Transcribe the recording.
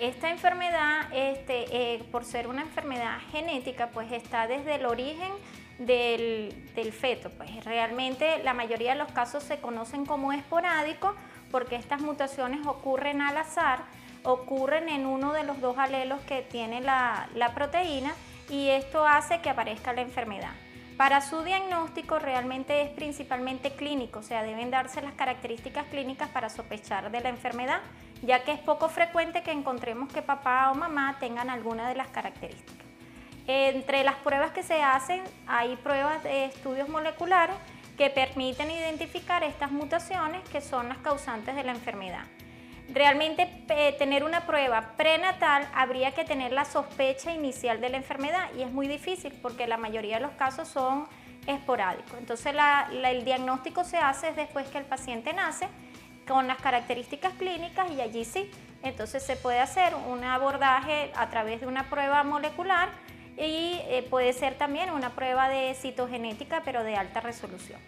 esta enfermedad, este, eh, por ser una enfermedad genética, pues está desde el origen del, del, feto. Pues realmente la mayoría de los casos se conocen como esporádicos porque estas mutaciones ocurren al azar, ocurren en uno de los dos alelos que tiene la, la proteína y esto hace que aparezca la enfermedad. Para su diagnóstico realmente es principalmente clínico, o sea, deben darse las características clínicas para sospechar de la enfermedad, ya que es poco frecuente que encontremos que papá o mamá tengan alguna de las características. Entre las pruebas que se hacen hay pruebas de estudios moleculares que permiten identificar estas mutaciones que son las causantes de la enfermedad. Realmente eh, tener una prueba prenatal habría que tener la sospecha inicial de la enfermedad y es muy difícil porque la mayoría de los casos son esporádicos. Entonces el diagnóstico se hace después que el paciente nace con las características clínicas y allí sí, entonces se puede hacer un abordaje a través de una prueba molecular y eh, puede ser también una prueba de citogenética pero de alta resolución.